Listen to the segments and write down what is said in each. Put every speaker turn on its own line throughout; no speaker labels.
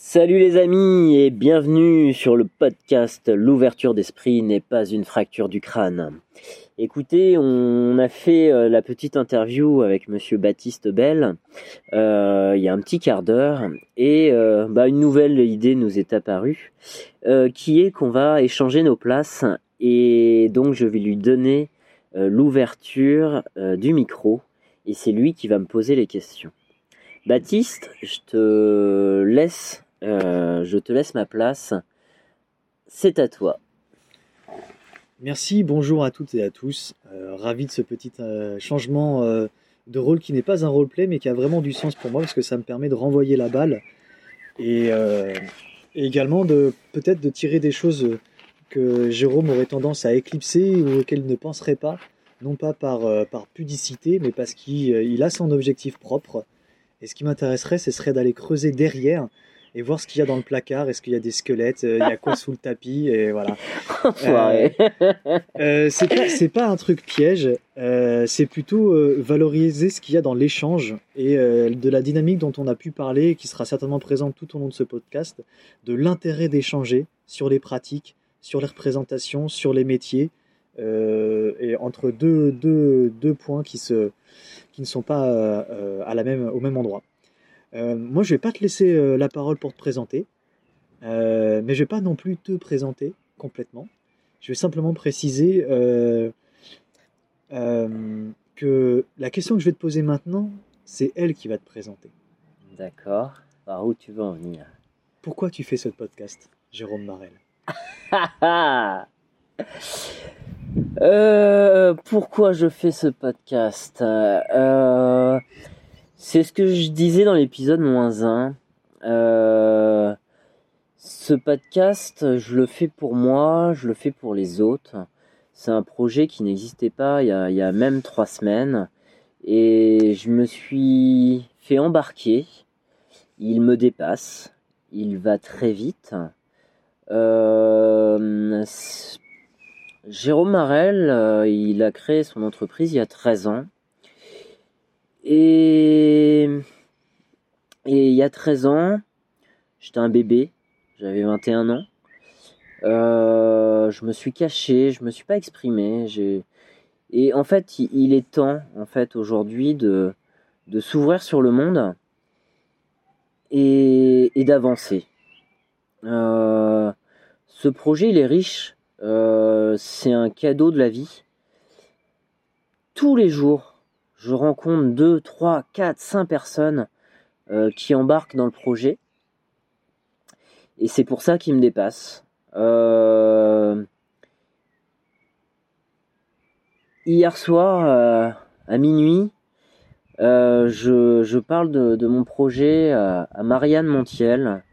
Salut les amis et bienvenue sur le podcast L'ouverture d'esprit n'est pas une fracture du crâne. Écoutez, on a fait euh, la petite interview avec Monsieur Baptiste Bell euh, il y a un petit quart d'heure et euh, bah, une nouvelle idée nous est apparue qui est qu'on va échanger nos places et donc je vais lui donner l'ouverture du micro et c'est lui qui va me poser les questions. Baptiste, je te laisse euh, je te laisse ma place. C'est à toi.
Merci, bonjour à toutes et à tous. Euh, ravi de ce petit euh, changement de rôle qui n'est pas un roleplay mais qui a vraiment du sens pour moi parce que ça me permet de renvoyer la balle et, également de peut-être de tirer des choses que Jérôme aurait tendance à éclipser ou auxquelles il ne penserait pas, non pas par, par pudicité mais parce qu'il a son objectif propre. Et ce qui m'intéresserait, ce serait d'aller creuser derrière et voir ce qu'il y a dans le placard. Est-ce qu'il y a des squelettes? Euh, Il y a quoi sous le tapis? Et voilà.
euh,
euh, c'est pas, un truc piège. Euh, c'est plutôt valoriser ce qu'il y a dans l'échange et de la dynamique dont on a pu parler, qui sera certainement présente tout au long de ce podcast, de l'intérêt d'échanger sur les pratiques, sur les représentations, sur les métiers. et entre deux, deux, deux points qui, se, qui ne sont pas à la même, au même endroit. Euh, moi, je vais pas te laisser euh, la parole pour te présenter, euh, mais je vais pas non plus te présenter complètement. Je vais simplement préciser que la question que je vais te poser maintenant, c'est elle qui va te présenter.
D'accord. Par où tu veux en venir?
Pourquoi tu fais ce podcast, Jérôme Marel?
Pourquoi je fais ce podcast? C'est ce que je disais dans l'épisode moins 1. Euh, ce podcast, je le fais pour moi, je le fais pour les autres. C'est un projet qui n'existait pas il y, a, même trois semaines. Et je me suis fait embarquer. Il me dépasse. Il va très vite. Euh, Jérôme Marel, euh, il a créé son entreprise il y a 13 ans. Et, il y a 13 ans, j'étais un bébé, j'avais 21 ans. Euh, je me suis caché, je me suis pas exprimé. Et en fait, il est temps, en fait, aujourd'hui, de, s'ouvrir sur le monde et, et d'avancer. Euh, ce projet, il est riche. Euh, c'est un cadeau de la vie. Tous les jours, je rencontre 2, 3, 4, 5 personnes euh, qui embarquent dans le projet. Et c'est pour ça qu'il me dépasse. Euh, hier soir, euh, à minuit, je, parle de, mon projet à, Marianne Montiel,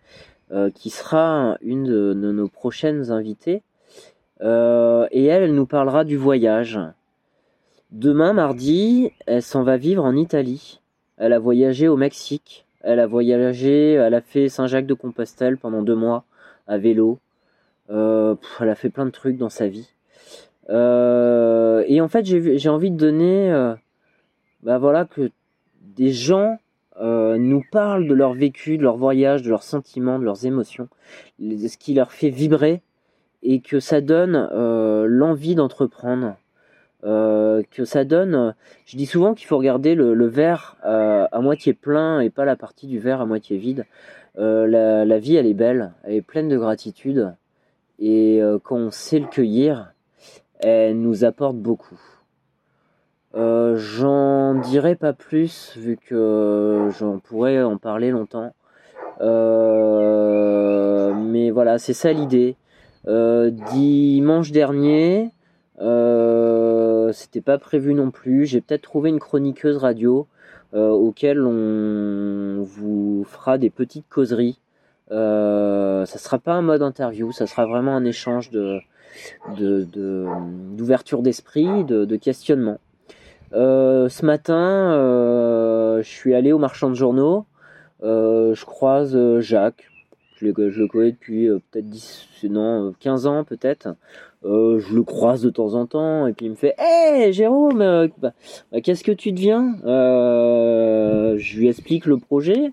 qui sera une de, de nos prochaines invitées. et elle, elle nous parlera du voyage. Demain, mardi, elle s'en va vivre en Italie. Elle a voyagé au Mexique. Elle a voyagé, elle a fait Saint-Jacques de Compostelle pendant deux mois à vélo. Euh, elle a fait plein de trucs dans sa vie. Euh, et en fait, j'ai envie de donner, euh, bah voilà, que des gens nous parlent de leur vécu, de leur voyage, de leurs sentiments, de leurs émotions, ce qui leur fait vibrer, et que ça donne l'envie d'entreprendre, euh, que ça donne. Je dis souvent qu'il faut regarder le, verre euh, à moitié plein et pas la partie du verre à moitié vide. Euh, la, vie, elle est belle, elle est pleine de gratitude. Et quand on sait le cueillir, elle nous apporte beaucoup. j'en dirai pas plus vu que j'en pourrais en parler longtemps. mais voilà, c'est ça l'idée. dimanche dernier, c'était pas prévu non plus. J'ai peut-être trouvé une chroniqueuse radio euh, auquel on vous fera des petites causeries. Euh, ça sera pas un mode interview, ça sera vraiment un échange de d'ouverture d'esprit, de, de, questionnement. ce matin, je suis allé au marchand de journaux. je croise Jacques, je, je, le connais depuis peut-être 10, non, 15 ans peut-être. Euh, je le croise de temps en temps et puis il me fait Hé Jérôme, bah, bah, qu'est-ce que tu deviens? Euh, Je lui explique le projet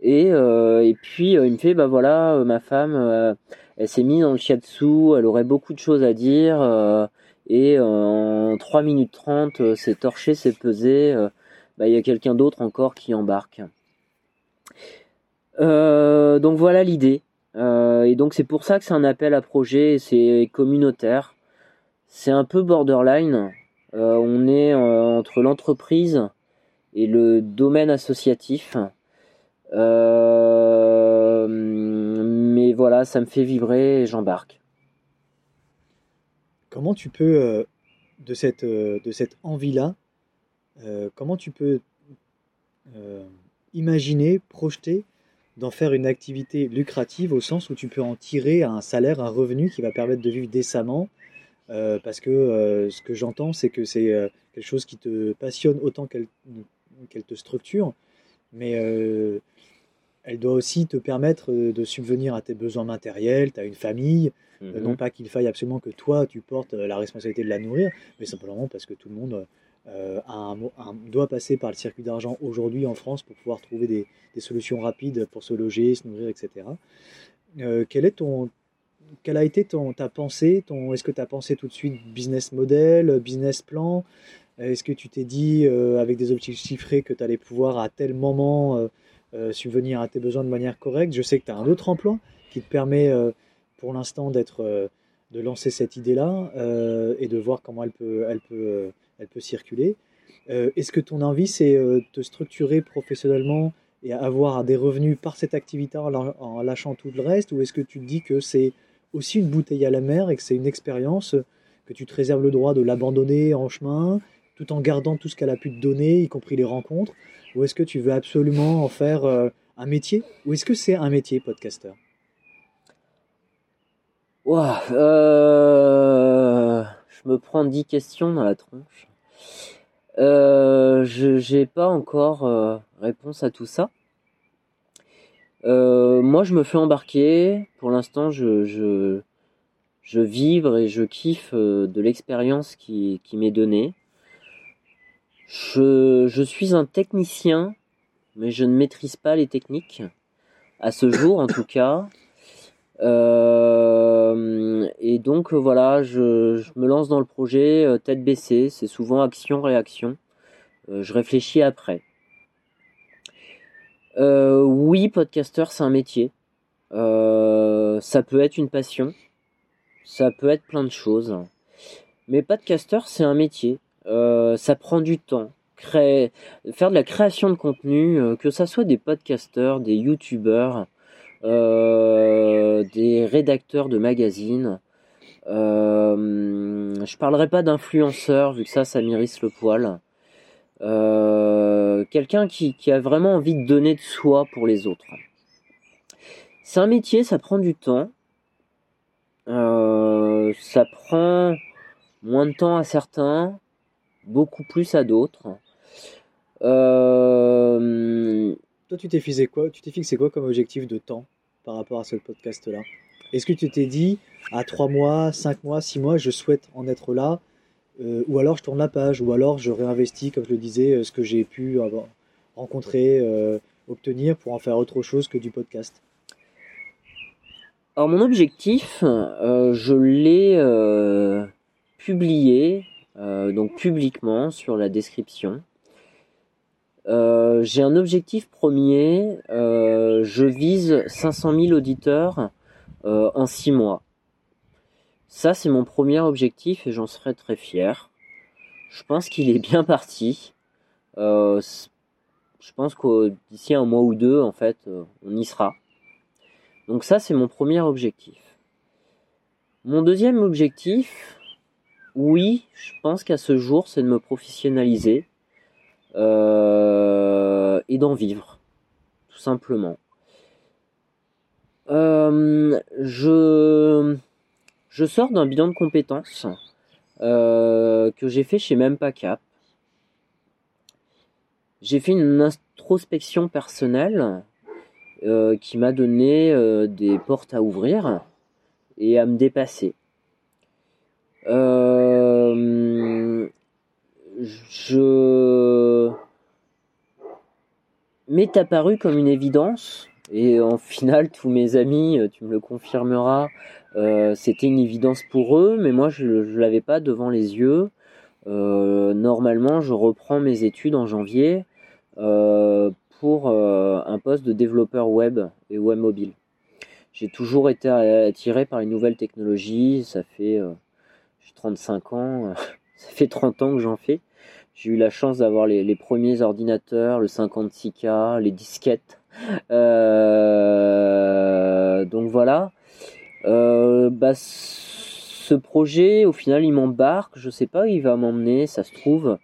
Et, et puis il me fait bah voilà ma femme elle s'est mise dans le shiatsu, elle aurait beaucoup de choses à dire et en 3 minutes 30 c'est torché, c'est pesé, bah, il y a quelqu'un d'autre encore qui embarque. Donc voilà l'idée. et donc c'est pour ça que c'est un appel à projet, c'est communautaire. C'est un peu borderline. on est entre l'entreprise et le domaine associatif. Euh, mais voilà, ça me fait vibrer et j'embarque.
Comment tu peux, euh, de cette, euh, de cette envie-là, comment tu peux imaginer, projeter d'en faire une activité lucrative au sens où tu peux en tirer un salaire, un revenu qui va permettre de vivre décemment. Parce que ce que j'entends, c'est que c'est quelque chose qui te passionne autant qu'elle qu'elle te structure, mais euh, elle doit aussi te permettre euh, de subvenir à tes besoins matériels, tu as une famille, euh, mhm. non pas qu'il faille absolument que toi tu portes la responsabilité de la nourrir, mais simplement parce que tout le monde doit passer par le circuit d'argent aujourd'hui en France pour pouvoir trouver des, solutions rapides pour se loger, se nourrir, etc. ton, quelle a été ton, ta pensée ton, Est-ce que tu as pensé tout de suite business model, business plan? Est-ce que tu t'es dit, euh, avec des objectifs chiffrés, que tu allais pouvoir à tel moment euh, euh, subvenir à tes besoins de manière correcte? Je sais que tu as un autre emploi qui te permet pour l'instant d'être, de lancer cette idée-là et de voir comment elle peut, elle peut, elle peut circuler. Est-ce que ton envie, c'est te structurer professionnellement et avoir des revenus par cette activité en lâchant tout le reste Ou est-ce que tu te dis que c'est aussi une bouteille à la mer et que c'est une expérience que tu te réserves le droit de l'abandonner en chemin tout en gardant tout ce qu'elle a pu te donner, y compris les rencontres Ou est-ce que tu veux absolument en faire euh, un métier Ou est-ce que c'est un métier, podcasteur?
Euh, Je me prends 10 questions dans la tronche. Euh, je n'ai pas encore réponse à tout ça. moi, je me fais embarquer. Pour l'instant, je, je, je, vibre et je kiffe de l'expérience qui, qui m'est donnée. Je, suis un technicien, mais je ne maîtrise pas les techniques, à ce jour en tout cas. Euh, et donc voilà, je, me lance dans le projet euh, tête baissée, c'est souvent action-réaction. Euh, je réfléchis après. oui, podcaster, c'est un métier. ça peut être une passion. Ça peut être plein de choses. Mais podcaster, c'est un métier. Euh, ça prend du temps. Créer, faire de la création de contenu, euh, que ça soit des podcasteurs, des youtubeurs, euh, des rédacteurs de magazines. je parlerai pas d'influenceurs, vu que ça, ça m'irrisse le poil. Quelqu'un qui, a vraiment envie de donner de soi pour les autres. C'est un métier, ça prend du temps. ça prend moins de temps à certains, beaucoup plus à d'autres.
Euh, Toi, tu t'es fixé quoi Tu t'es fixé quoi comme objectif de temps par rapport à ce podcast-là? Est-ce que tu t'es dit à 3 mois, 5 mois, 6 mois, je souhaite en être là euh, Ou alors je tourne la page Ou alors je réinvestis, comme je le disais, euh, ce que j'ai pu rencontrer, obtenir pour en faire autre chose que du podcast?
Alors mon objectif, je l'ai publié euh, donc publiquement sur la description. Euh, j'ai un objectif premier, euh, je vise 500 000 auditeurs en 6 mois. Ça, c'est mon premier objectif et j'en serais très fier. Je pense qu'il est bien parti. je pense que d'ici un mois ou deux, en fait, on y sera. Donc ça, c'est mon premier objectif. Mon deuxième objectif, oui, je pense qu'à ce jour, c'est de me professionnaliser euh, et d'en vivre, tout simplement. Euh, je, je sors d'un bilan de compétences euh, que j'ai fait chez Même Pas Cap. J'ai fait une introspection personnelle qui m'a donné des portes à ouvrir et à me dépasser. Euh, je m'est apparu comme une évidence. Et en final, tous mes amis, tu me le confirmeras, c'était une évidence pour eux, mais moi je ne l'avais pas devant les yeux. normalement, je reprends mes études en janvier pour un poste de développeur web et web mobile. J'ai toujours été attiré par les nouvelles technologies. Ça fait, euh, j'ai 35 ans, ça fait 30 ans que j'en fais. J'ai eu la chance d'avoir les, premiers ordinateurs, le 56K, les disquettes. Euh, donc voilà. Euh, bah, ce projet, au final, il m'embarque. Je sais pas où il va m'emmener. Ça se trouve,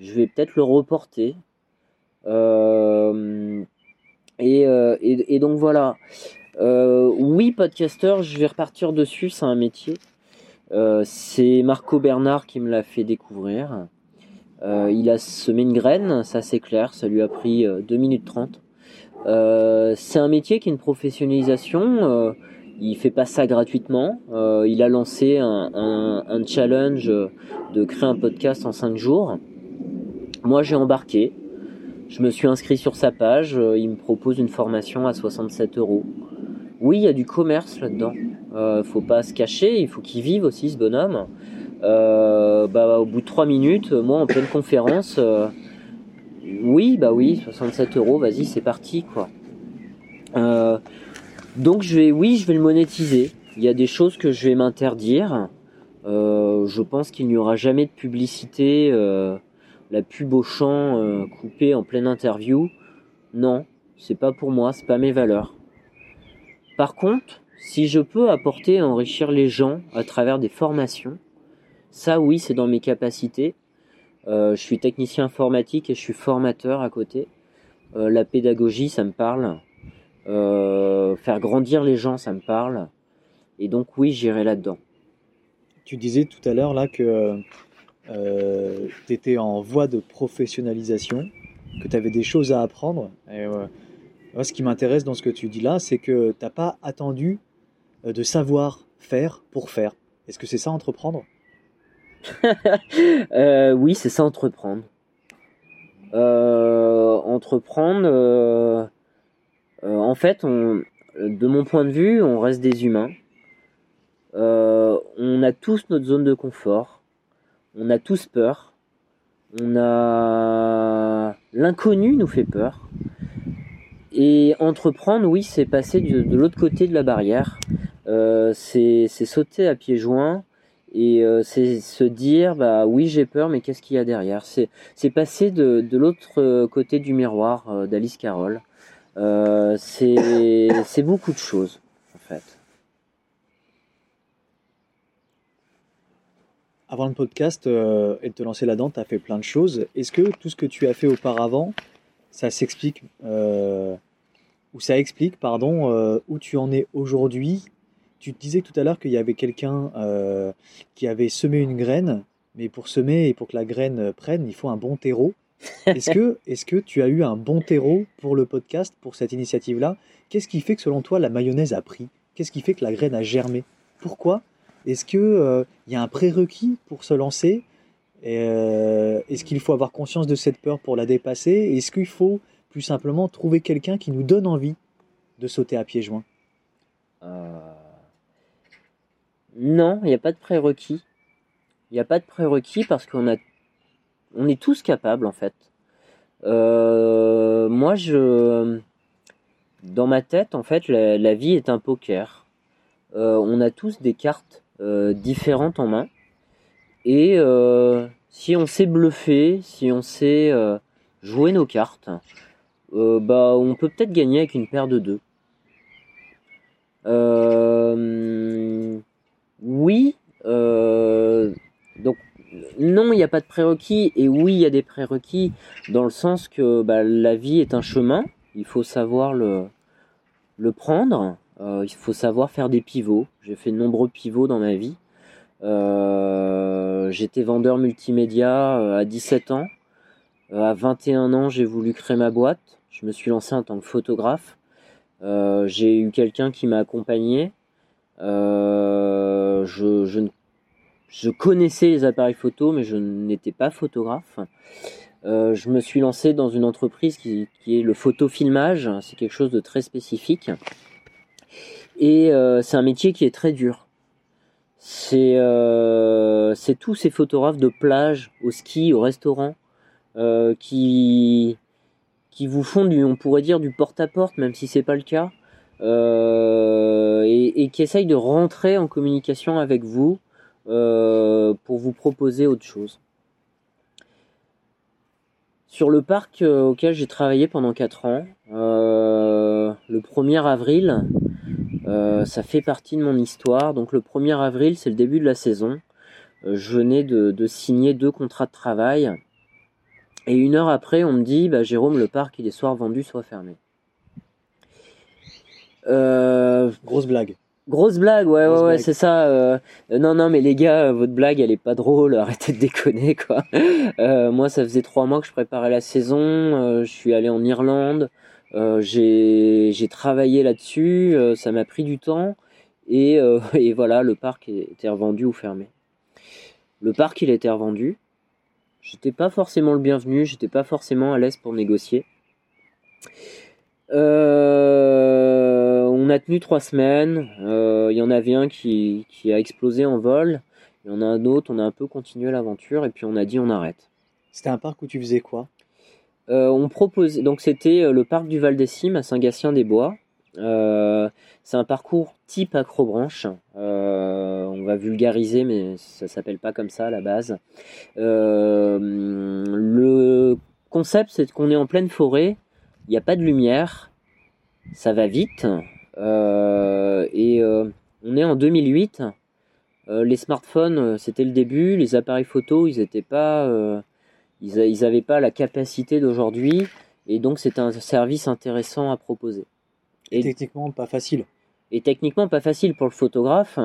je vais peut-être le reporter. et, et, donc voilà. Euh, oui, podcaster, je vais repartir dessus, c'est un métier. Euh, c'est Marco Bernard qui me l'a fait découvrir. Euh, il a semé une graine, ça c'est clair, ça lui a pris 2 minutes 30. c'est un métier qui est une professionnalisation. il fait pas ça gratuitement. il a lancé un, challenge de créer un podcast en 5 jours. Moi j'ai embarqué. Je me suis inscrit sur sa page. Il me propose une formation à 67 euros. Oui, il y a du commerce là-dedans. Euh, faut pas se cacher, il faut qu'il vive aussi ce bonhomme. Euh, bah, au bout de trois minutes, moi en pleine conférence, euh, oui, bah oui, 67 euros, vas-y, c'est parti quoi. Euh, donc je vais, oui, je vais le monétiser. Il y a des choses que je vais m'interdire. je pense qu'il n'y aura jamais de publicité, la pub au champ coupée en pleine interview. Non, c'est pas pour moi, c'est pas mes valeurs. Par contre, si je peux apporter et enrichir les gens à travers des formations, ça oui, c'est dans mes capacités. Euh, je suis technicien informatique et je suis formateur à côté. Euh, la pédagogie, ça me parle. Euh, faire grandir les gens, ça me parle. Et donc oui, j'irai là-dedans.
Tu disais tout à l'heure là que tu étais en voie de professionnalisation, que tu avais des choses à apprendre. Et, ce qui m'intéresse dans ce que tu dis là, c'est que tu n'as pas attendu de savoir faire pour faire. Est-ce que c'est ça entreprendre?
euh, Oui, c'est ça entreprendre. Euh, entreprendre, en fait, de mon point de vue, on reste des humains. on a tous notre zone de confort. On a tous peur. On a l'inconnu nous fait peur. Et entreprendre, oui, c'est passer de, l'autre côté de la barrière. Euh, c'est sauter à pieds joints et euh, c'est se dire, bah oui, j'ai peur, mais qu'est-ce qu'il y a derrière? C'est passer de, de l'autre côté du miroir euh, d'Alice Carroll. Euh, c'est beaucoup de choses, en fait.
Avant le podcast et de te lancer là-dedans, tu as fait plein de choses. Est-ce que tout ce que tu as fait auparavant, ça s'explique, euh, ou ça explique, pardon, euh, où tu en es aujourd'hui. Tu te disais tout à l'heure qu'il y avait quelqu'un euh, qui avait semé une graine, mais pour semer et pour que la graine prenne, il faut un bon terreau. Est-ce que, est que tu as eu un bon terreau pour le podcast, pour cette initiative-là? Qu'est-ce qui fait que selon toi la mayonnaise a pris? Qu'est-ce qui fait que la graine a germé? Pourquoi? Est-ce qu'il il y a un prérequis pour se lancer? Euh, est-ce qu'il faut avoir conscience de cette peur pour la dépasser? Est-ce qu'il faut plus simplement trouver quelqu'un qui nous donne envie de sauter à pieds joints? Euh,
Non, il n'y a pas de prérequis. Il n'y a pas de prérequis parce qu'on a, on est tous capables en fait. Euh, moi, je, dans ma tête, en fait, la, vie est un poker. on a tous des cartes différentes en main. Et euh, si on sait bluffer, si on sait euh, jouer nos cartes, euh, bah on peut peut-être gagner avec une paire de deux. Oui, donc non, il n'y a pas de prérequis, et oui, il y a des prérequis dans le sens que bah, la vie est un chemin, il faut savoir le, le prendre, il faut savoir faire des pivots. J'ai fait de nombreux pivots dans ma vie. Euh, j'étais vendeur multimédia euh, à 17 ans. Euh, à 21 ans, j'ai voulu créer ma boîte. Je me suis lancé en tant que photographe. j'ai eu quelqu'un qui m'a accompagné. Je, je, connaissais les appareils photo, mais je n'étais pas photographe. je me suis lancé dans une entreprise qui, est le photofilmage. C'est quelque chose de très spécifique. Et c'est un métier qui est très dur. C'est tous ces photographes de plage, au ski, au restaurant, qui, vous font du, on pourrait dire, du porte-à-porte, même si c'est pas le cas, euh, et, qui essayent de rentrer en communication avec vous euh, pour vous proposer autre chose. Sur le parc euh, auquel j'ai travaillé pendant 4 ans, le 1er avril, ça fait partie de mon histoire. Donc le 1er avril, c'est le début de la saison. je venais de, signer deux contrats de travail. Et une heure après, on me dit, bah, Jérôme, le parc, il est soit vendu, soit fermé.
Euh, grosse blague.
Grosse blague, ouais, ouais, ouais, c'est ça. Euh, non, non, mais les gars, votre blague, elle est pas drôle. Arrêtez de déconner, quoi. Euh, moi, ça faisait trois mois que je préparais la saison. je suis allé en Irlande. j'ai travaillé là-dessus. ça m'a pris du temps. Et, et, voilà, le parc était revendu ou fermé. Le parc, il était revendu. J'étais pas forcément le bienvenu. J'étais pas forcément à l'aise pour négocier. Euh, on a tenu trois semaines. Euh, il y en avait un qui, a explosé en vol. Il y en a un autre, on a un peu continué l'aventure et puis on a dit on arrête.
C'était un parc où tu faisais quoi?
Euh, On proposait donc c'était le parc du Val des Cimes à Saint-Gatien-des-Bois. c'est un parcours type acrobranche. on va vulgariser, mais ça s'appelle pas comme ça à la base. le concept, c'est qu'on est en pleine forêt il n'y a pas de lumière, ça va vite, euh, et euh, on est en 2008. Euh, les smartphones, c'était le début. Les appareils photo, ils n'étaient pas, ils n'avaient pas la capacité d'aujourd'hui, et donc c'est un service intéressant à proposer.
Et, techniquement pas facile.
Et techniquement pas facile pour le photographe.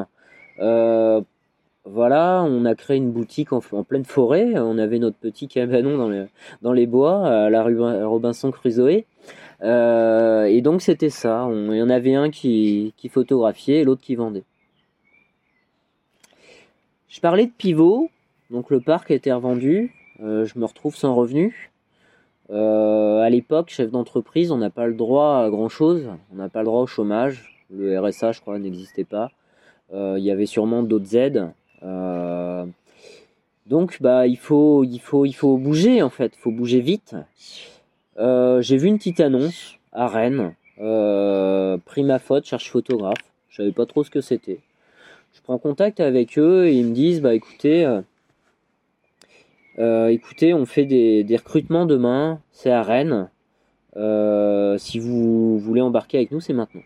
Voilà, on a créé une boutique en, pleine forêt. On avait notre petit cabanon dans, les bois, à la rue Robinson Crusoe. Euh, et donc c'était ça. il y en avait un qui, photographiait et l'autre qui vendait. Je parlais de pivot. Donc le parc a été revendu. Euh, je me retrouve sans revenu. Euh, à l'époque, chef d'entreprise, on n'a pas le droit à grand chose. On n'a pas le droit au chômage. Le RSA, je crois, n'existait pas. Il y avait sûrement d'autres aides. Euh, donc bah il faut il faut il faut bouger en fait, il faut bouger vite. Euh, j'ai vu une petite annonce à Rennes, euh, Prima Faute cherche photographe. Je savais pas trop ce que c'était. Je prends contact avec eux et ils me disent bah écoutez, écoutez, on fait des, des recrutements demain, c'est à Rennes. si vous voulez embarquer avec nous, c'est maintenant.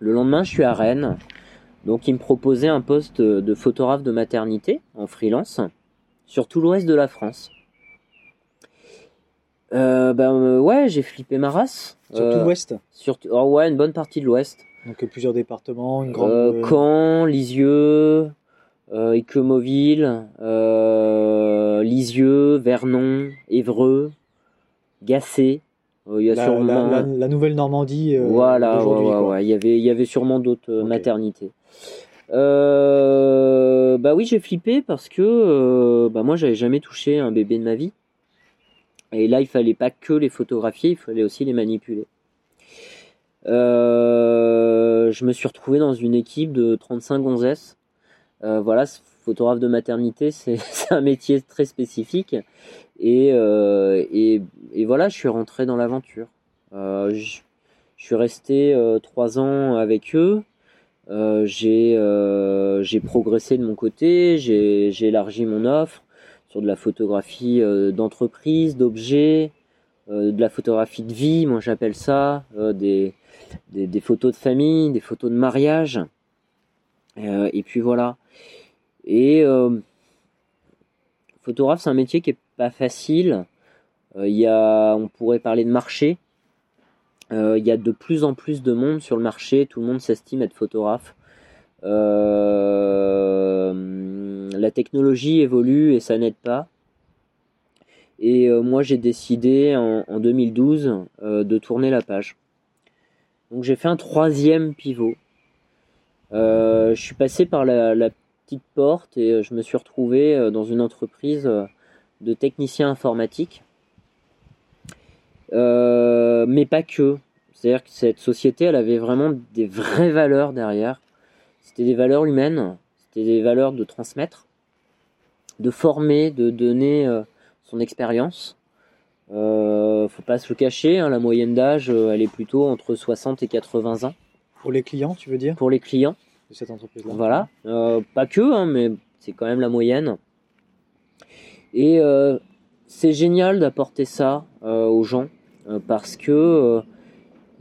Le lendemain, je suis à Rennes. Donc il me proposait un poste de photographe de maternité en freelance sur tout l'ouest de la France. Euh, ben euh, ouais, j'ai flippé ma race.
Sur tout euh, l'ouest
sur, oh ouais, une bonne partie de l'ouest.
Donc plusieurs départements, une grande...
Caen, Lisieux, euh, Lisieux, Vernon, Évreux, Gassé.
Euh, il y a la, sûrement... la, nouvelle Normandie.
Voilà, ouais, il y avait, il y avait sûrement d'autres maternités. Bah oui, j'ai flippé parce que bah moi, j'avais jamais touché un bébé de ma vie. Et là, il fallait pas que les photographier, il fallait aussi les manipuler. je me suis retrouvé dans une équipe de 35 gonzesses. voilà, photographe de maternité, c'est un métier très spécifique. Euh, et, et, voilà, je suis rentré dans l'aventure. Euh, je, suis resté euh, trois ans avec eux. J'ai progressé de mon côté, j'ai élargi mon offre sur de la photographie d'entreprise, d'objets, de la photographie de vie, moi j'appelle ça, des, des, des, photos de famille, des photos de mariage. et puis voilà. Et photographe, c'est un métier qui est pas facile. Euh, il y a, on pourrait parler de marché. Euh, il y a de plus en plus de monde sur le marché. Tout le monde s'estime être photographe. Euh, la technologie évolue et ça n'aide pas. Et moi, j'ai décidé en, 2012 de tourner la page. Donc, j'ai fait un troisième pivot. je suis passé par la, la, petite porte et je me suis retrouvé dans une entreprise de technicien informatique. Euh, mais pas que. C'est-à-dire que cette société, elle avait vraiment des vraies valeurs derrière. C'était des valeurs humaines, c'était des valeurs de transmettre, de former, de donner euh, son expérience. Euh, faut pas se le cacher, hein, la moyenne d'âge, elle est plutôt entre 60 et 80 ans.
Pour les clients, tu veux dire?
Pour les clients.
De cette entreprise-là.
Voilà. pas que, hein, mais c'est quand même la moyenne. Et c'est génial d'apporter ça aux gens. Euh, parce que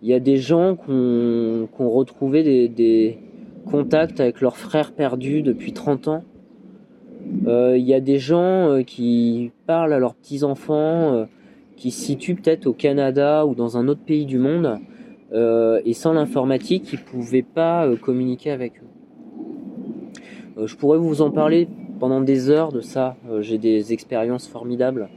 il euh, y a des gens qui ont, retrouvé des, contacts avec leurs frères perdus depuis 30 ans. Il euh, y a des gens qui parlent à leurs petits-enfants, qui se situent peut-être au Canada ou dans un autre pays du monde, et sans l'informatique, ils ne pouvaient pas communiquer avec eux. je pourrais vous en parler pendant des heures de ça. J'ai des expériences formidables.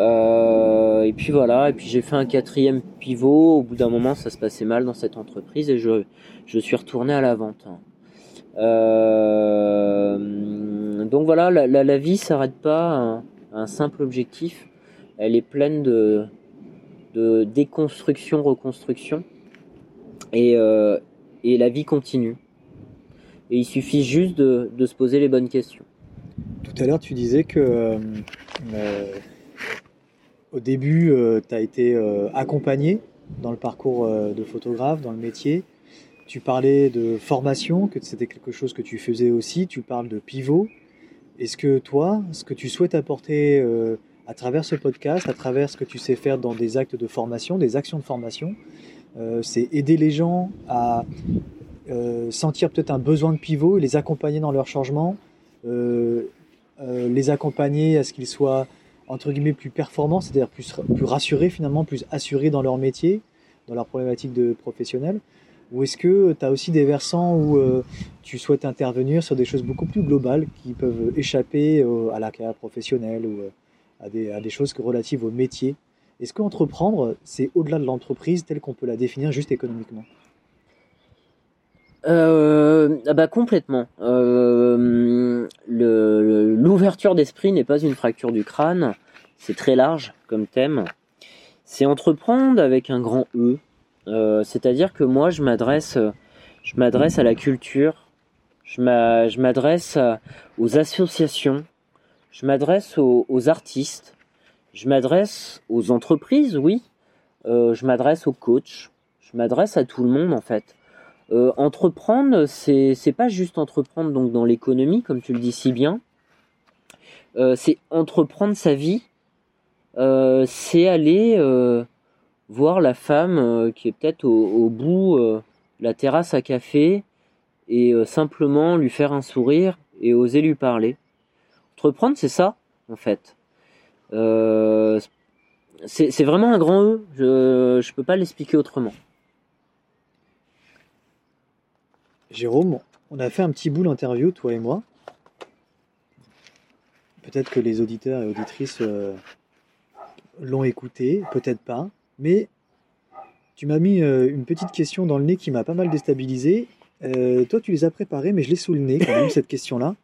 Euh, et puis voilà, et puis j'ai fait un quatrième pivot. Au bout d'un moment, ça se passait mal dans cette entreprise et je, je suis retourné à la vente. Euh, donc voilà, la, la, la vie s'arrête pas à un, simple objectif. Elle est pleine de, de déconstruction, reconstruction. Et, euh, et la vie continue. Et il suffit juste de, de se poser les bonnes questions.
Tout à l'heure, tu disais que au début, euh, tu as été euh, accompagné dans le parcours euh, de photographe, dans le métier. Tu parlais de formation, que c'était quelque chose que tu faisais aussi. Tu parles de pivot. Est-ce que toi, ce que tu souhaites apporter à travers ce podcast, à travers ce que tu sais faire dans des actes de formation, des actions de formation, c'est aider les gens à sentir peut-être un besoin de pivot les accompagner dans leur changement, les accompagner à ce qu'ils soient entre guillemets plus performants, c'est-à-dire plus, plus rassurés finalement, plus assurés dans leur métier, dans leur problématique de professionnel. Ou est-ce que tu as aussi des versants où euh, tu souhaites intervenir sur des choses beaucoup plus globales qui peuvent échapper à la carrière professionnelle ou euh, à, des, à, des, choses relatives au métier? Est-ce qu'entreprendre, c'est au-delà de l'entreprise telle qu'on peut la définir juste économiquement?
Euh, ah bah complètement. Euh, L'ouverture d'esprit n'est pas une fracture du crâne, c'est très large comme thème. C'est entreprendre avec un grand E. Euh, C'est-à-dire que moi, je m'adresse, je m'adresse à la culture, je m'adresse aux associations, je m'adresse aux, aux, artistes, je m'adresse aux entreprises, oui, euh, je m'adresse aux coachs, je m'adresse à tout le monde en fait. Euh, entreprendre, c'est c'est pas juste entreprendre donc dans l'économie comme tu le dis si bien. Euh, c'est entreprendre sa vie. Euh, c'est aller voir la femme qui est peut-être au, bout de la terrasse à café et simplement lui faire un sourire et oser lui parler. Entreprendre, c'est ça en fait. c'est vraiment un grand E. Je je peux pas l'expliquer autrement.
Jérôme, on a fait un petit bout d'interview, toi et moi. Peut-être que les auditeurs et auditrices euh, l'ont écouté, peut-être pas. Mais tu m'as mis euh, une petite question dans le nez qui m'a pas mal déstabilisé. Euh, toi, tu les as préparées, mais je l'ai sous le nez quand même, cette question-là.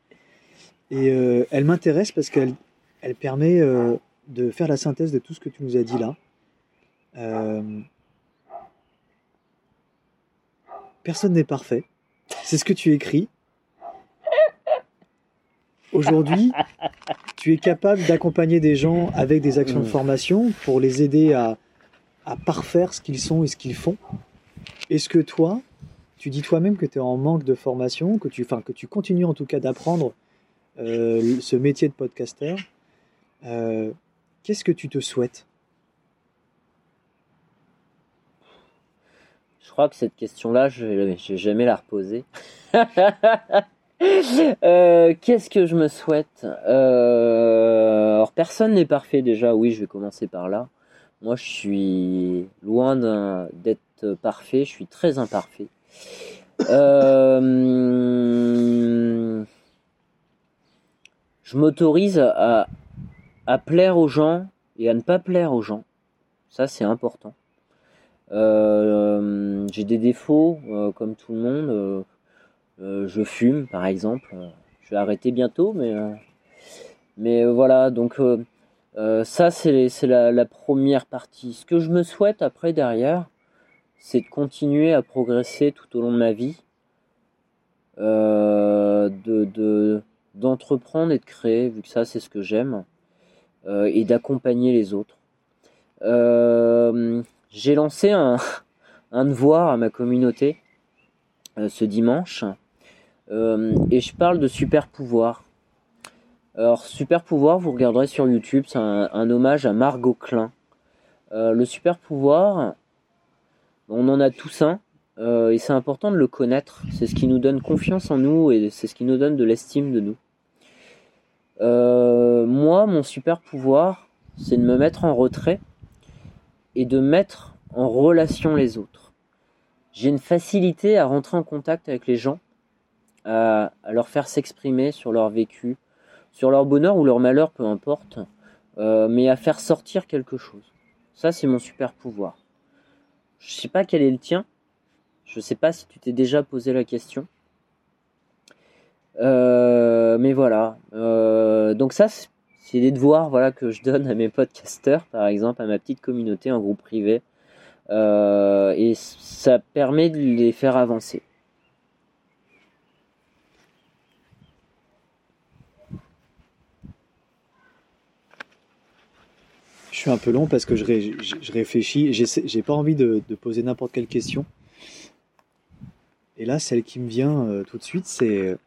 Et elle m'intéresse parce qu'elle elle permet de faire la synthèse de tout ce que tu nous as dit là. personne n'est parfait. C'est ce que tu écris. Aujourd'hui, tu es capable d'accompagner des gens avec des actions de mm. formation pour les aider à, parfaire ce qu'ils sont et ce qu'ils font. Est-ce que toi, tu dis toi-même que tu es en manque de formation, que tu, enfin, que tu continues en tout cas d'apprendre euh, ce métier de podcaster euh, Qu'est-ce que tu te souhaites?
Crois que cette question-là, je vais jamais la reposer. Euh, qu'est-ce que je me souhaite? Euh, Alors personne n'est parfait déjà. Oui, je vais commencer par là. Moi, je suis loin d'être parfait. Je suis très imparfait. Euh, je m'autorise à plaire aux gens et à ne pas plaire aux gens. Ça, c'est important. Euh, j'ai des défauts euh, comme tout le monde. Euh, je fume par exemple. Je vais arrêter bientôt, mais mais voilà. Donc ça, c'est la, la, première partie. Ce que je me souhaite après, derrière, c'est de continuer à progresser tout au long de ma vie, de d'entreprendre et de créer, vu que ça, c'est ce que j'aime, et d'accompagner les autres. J'ai lancé un, un devoir à ma communauté ce dimanche, et je parle de super pouvoir. Alors, super pouvoir, vous regarderez sur YouTube, c'est un, hommage à Margot Klein. Euh, le super pouvoir, on en a tous un, euh, et c'est important de le connaître. C'est ce qui nous donne confiance en nous et c'est ce qui nous donne de l'estime de nous. Euh, moi, mon super pouvoir, c'est de me mettre en retrait et de mettre en relation les autres. J'ai une facilité à rentrer en contact avec les gens, à leur faire s'exprimer sur leur vécu, sur leur bonheur ou leur malheur, peu importe, euh, mais à faire sortir quelque chose. Ça, c'est mon super pouvoir. Je sais pas quel est le tien. Je sais pas si tu t'es déjà posé la question. Euh, mais voilà. Euh, donc ça, des devoirs voilà, que je donne à mes podcasteurs, par exemple, à ma petite communauté en groupe privé. et ça permet de les faire avancer.
Je suis un peu long parce que je, réfléchis. J'ai pas envie de, poser n'importe quelle question. Et là, celle qui me vient euh, tout de suite, c'est.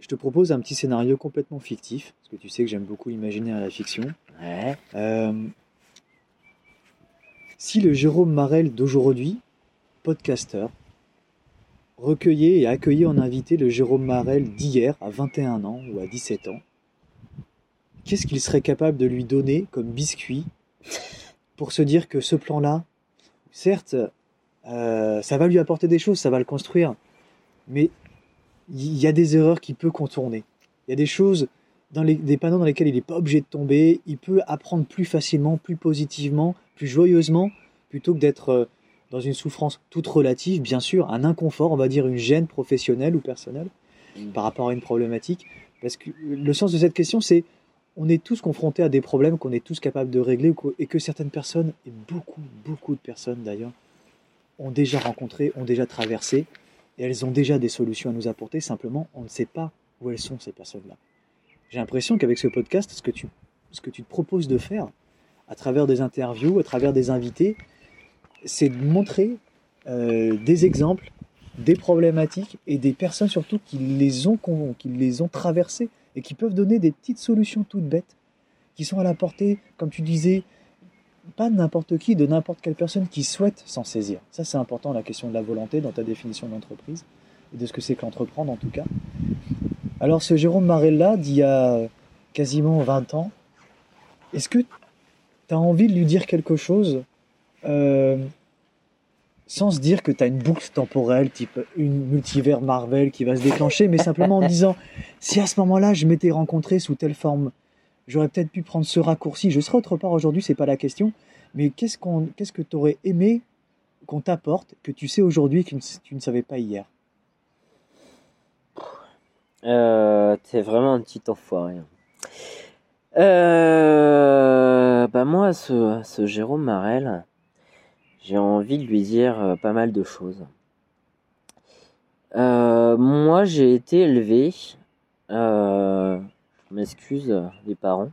Je te propose un petit scénario complètement fictif, parce que tu sais que j'aime beaucoup imaginer à la fiction. Euh, si le Jérôme Marel d'aujourd'hui, podcasteur, recueillait et accueillait en invité le Jérôme Marel d'hier, à 21 ans ou à 17 ans, qu'est-ce qu'il serait capable de lui donner comme biscuit pour se dire que ce plan-là, certes, euh, ça va lui apporter des choses, ça va le construire, mais il y a des erreurs qu'il peut contourner. Il y a des choses, dans les, des panneaux dans lesquels il n'est pas obligé de tomber, il peut apprendre plus facilement, plus positivement, plus joyeusement, plutôt que d'être euh, dans une souffrance toute relative, bien sûr, un inconfort, on va dire une gêne professionnelle ou personnelle mmh. par rapport à une problématique. Parce que le sens de cette question, c'est on est tous confrontés à des problèmes qu'on est tous capables de régler et que certaines personnes, et beaucoup, beaucoup de personnes d'ailleurs, ont déjà rencontré, ont déjà traversé, et elles ont déjà des solutions à nous apporter, simplement on ne sait pas où elles sont ces personnes-là. J'ai l'impression qu'avec ce podcast, ce que, tu, ce que tu te proposes de faire, à travers des interviews, à travers des invités, c'est de montrer euh, des exemples, des problématiques et des personnes surtout qui les ont, qui les ont traversées et qui peuvent donner des petites solutions toutes bêtes, qui sont à la portée, comme tu disais, pas n'importe qui, de n'importe quelle personne qui souhaite s'en saisir. Ça, c'est important, la question de la volonté dans ta définition d'entreprise, et de ce que c'est qu'entreprendre en tout cas. Alors, ce Jérôme Marella, d'il y a quasiment 20 ans, est-ce que tu as envie de lui dire quelque chose euh, sans se dire que tu as une boucle temporelle, type une multivers Marvel qui va se déclencher, mais simplement en disant si à ce moment-là je m'étais rencontré sous telle forme, j'aurais peut-être pu prendre ce raccourci. Je serais autre part aujourd'hui, c'est pas la question. Mais qu'est-ce, qu'on, qu'est-ce que tu aurais aimé qu'on t'apporte que tu sais aujourd'hui que tu ne savais pas hier?
Euh, T'es vraiment un petit enfoiré. Euh, bah moi, ce, ce Jérôme Marel, j'ai envie de lui dire euh, pas mal de choses. Euh, moi, j'ai été élevé, m'excuse les parents,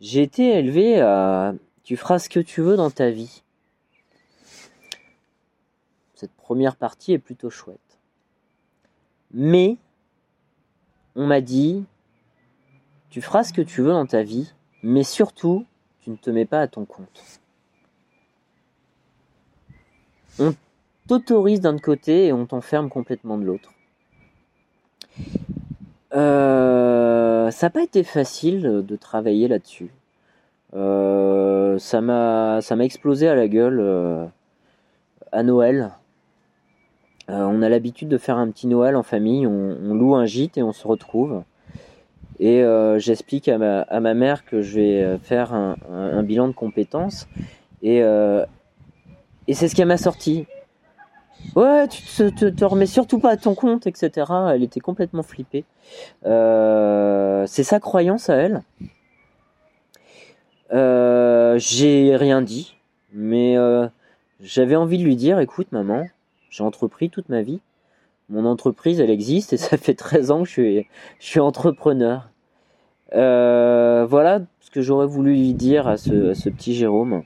j'ai été élevé à tu feras ce que tu veux dans ta vie. Cette première partie est plutôt chouette. Mais, on m'a dit, tu feras ce que tu veux dans ta vie, mais surtout, tu ne te mets pas à ton compte on t'autorise d'un côté et on t'enferme complètement de l'autre. Euh, ça n'a pas été facile de travailler là-dessus. Euh, ça m'a explosé à la gueule euh, à Noël. on a l'habitude de faire un petit Noël en famille, on, loue un gîte et on se retrouve. Et j'explique à ma, à ma mère que je vais faire un, bilan de compétences. Et et c'est ce qui m'a sorti. Ouais, tu te, te, remets surtout pas à ton compte, etc. Elle était complètement flippée. Euh, c'est sa croyance à elle. Euh, j'ai rien dit, mais euh, j'avais envie de lui dire, écoute maman, j'ai entrepris toute ma vie. Mon entreprise, elle existe et ça fait 13 ans que je suis, entrepreneur. Voilà ce que j'aurais voulu lui dire à ce, petit Jérôme.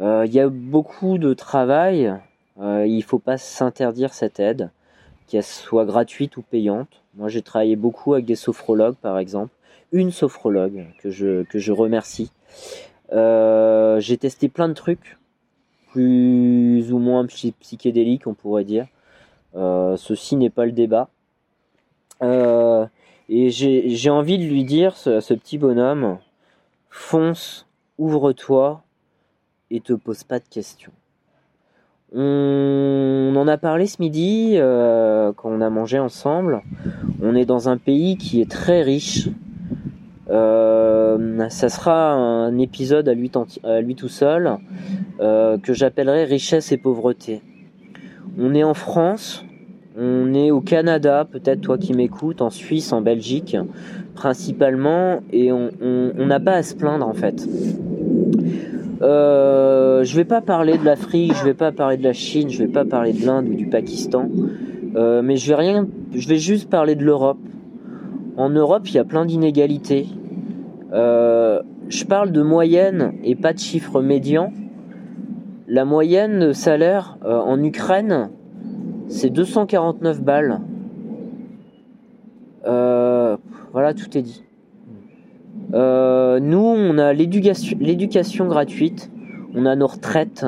Il y a beaucoup de travail. Euh, il faut pas s'interdire cette aide, qu'elle soit gratuite ou payante. Moi, j'ai travaillé beaucoup avec des sophrologues, par exemple. Une sophrologue que je, remercie. Euh, j'ai testé plein de trucs, plus ou moins psy- psychédéliques, on pourrait dire. Euh, ceci n'est pas le débat. Et j'ai j'ai envie de lui dire, ce, ce petit bonhomme, fonce, ouvre-toi et te pose pas de questions. On en a parlé ce midi euh, quand on a mangé ensemble. On est dans un pays qui est très riche. Euh, ça sera un épisode à lui, tout seul euh, que j'appellerai richesse et pauvreté. On est en France, on est au Canada, peut-être toi qui m'écoutes, en Suisse, en Belgique, principalement, et on n'a pas à se plaindre en fait. Euh, je vais pas parler de l'Afrique, je vais pas parler de la Chine, je vais pas parler de l'Inde ou du Pakistan, euh, mais je vais rien, je vais juste parler de l'Europe. En Europe, il y a plein d'inégalités. Euh, je parle de moyenne et pas de chiffre médian. La moyenne de salaire en Ukraine, c'est 249 balles. Voilà, tout est dit. Euh, nous, on a l'éducation, gratuite, on a nos retraites,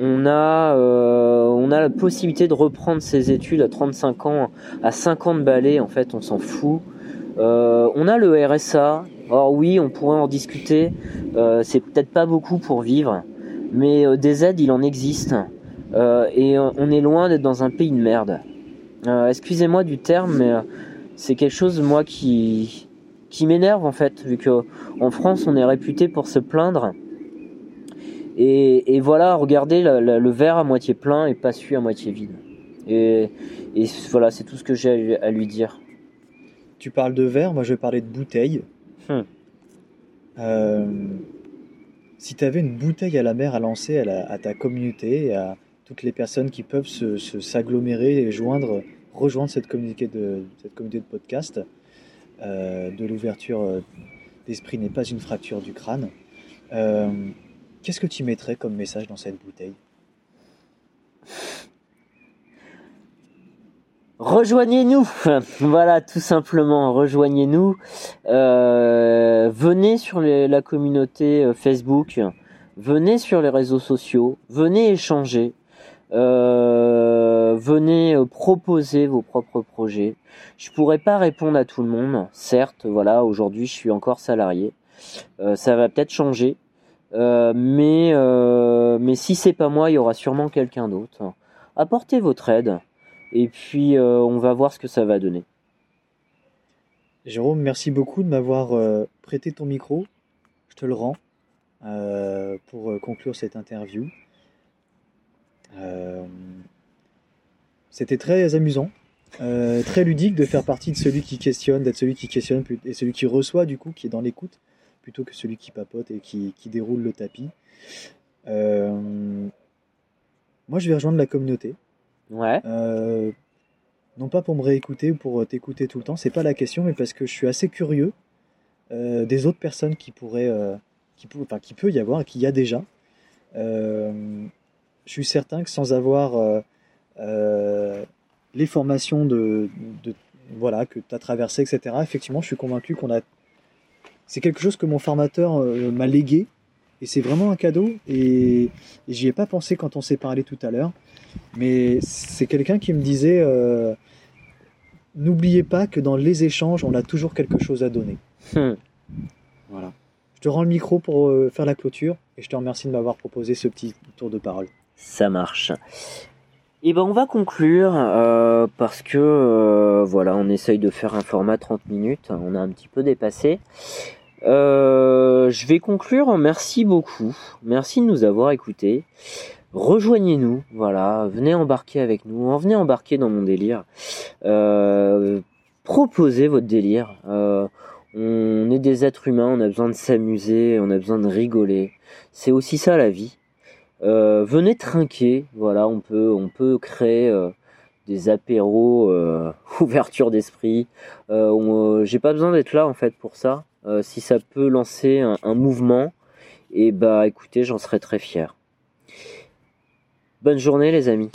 on a, euh, on a la possibilité de reprendre ses études à 35 ans, à 50 balais, en fait, on s'en fout. Euh, on a le RSA. Or oui, on pourrait en discuter. C'est peut-être pas beaucoup pour vivre, mais des aides, il en existe. Et on est loin d'être dans un pays de merde. Excusez-moi du terme, mais c'est quelque chose moi qui qui m'énerve en fait, vu que en France on est réputé pour se plaindre. Et, et voilà, regardez la- la- le verre à moitié plein et pas celui à moitié vide. Et, et voilà, c'est tout ce que j'ai à lui- à lui dire.
Tu parles de verre, moi je vais parler de bouteille.
Hmm.
Euh, si tu avais une bouteille à la mer à lancer à, la- à ta communauté, à toutes les personnes qui peuvent se, se- s'agglomérer et joindre, rejoindre cette communauté de, cette communauté de podcast, de l'ouverture euh, d'esprit n'est pas une fracture du crâne, euh, qu'est-ce que tu mettrais comme message dans cette bouteille?
Rejoignez-nous, voilà, tout simplement, rejoignez-nous. Euh, venez sur la communauté euh, Facebook, venez sur les réseaux sociaux, venez échanger, euh, venez euh, proposer vos propres projets. Je pourrais pas répondre à tout le monde, certes, voilà, aujourd'hui je suis encore salarié, Euh, ça va peut-être changer, mais mais si c'est pas moi, il y aura sûrement quelqu'un d'autre. Apportez votre aide. Et puis, on va voir ce que ça va donner.
Jérôme, merci beaucoup de m'avoir prêté ton micro. Je te le rends pour conclure cette interview. Euh, C'était très amusant, euh, très ludique de faire partie de celui qui questionne, d'être celui qui questionne et celui qui reçoit du coup, qui est dans l'écoute, plutôt que celui qui papote et qui, qui déroule le tapis. Euh, moi, je vais rejoindre la communauté.
Ouais.
Non pas pour me réécouter ou pour t'écouter tout le temps, c'est pas la question, mais parce que je suis assez curieux euh, des autres personnes qui pourraient, euh, qui, enfin, qui peut y avoir et qu'il y a déjà. Euh, je suis certain que sans avoir euh, euh, les formations de, de- voilà que tu as traversées, etc. Effectivement, je suis convaincu qu'on a. C'est quelque chose que mon formateur euh, m'a légué et c'est vraiment un cadeau et, et j'y ai pas pensé quand on s'est parlé tout à l'heure. Mais c'est quelqu'un qui me disait euh, N'oubliez pas que dans les échanges, on a toujours quelque chose à donner.
Hum.
Voilà. Je te rends le micro pour faire la clôture et je te remercie de m'avoir proposé ce petit tour de parole.
Ça marche. Et ben on va conclure euh, parce que euh, voilà, on essaye de faire un format 30 minutes, on a un petit peu dépassé. Euh, je vais conclure. Merci beaucoup. Merci de nous avoir écoutés. rejoignez-nous, voilà, venez embarquer avec nous, venez embarquer dans mon délire. Euh, proposez votre délire. On est des êtres humains, on a besoin de s'amuser, on a besoin de rigoler. C'est aussi ça la vie. Euh, venez trinquer, voilà, on peut, on peut créer des apéros, ouverture d'esprit. J'ai pas besoin d'être là en fait pour ça. si ça peut lancer un, un mouvement, et eh bah écoutez, j'en serais très fier. Bonne journée les amis.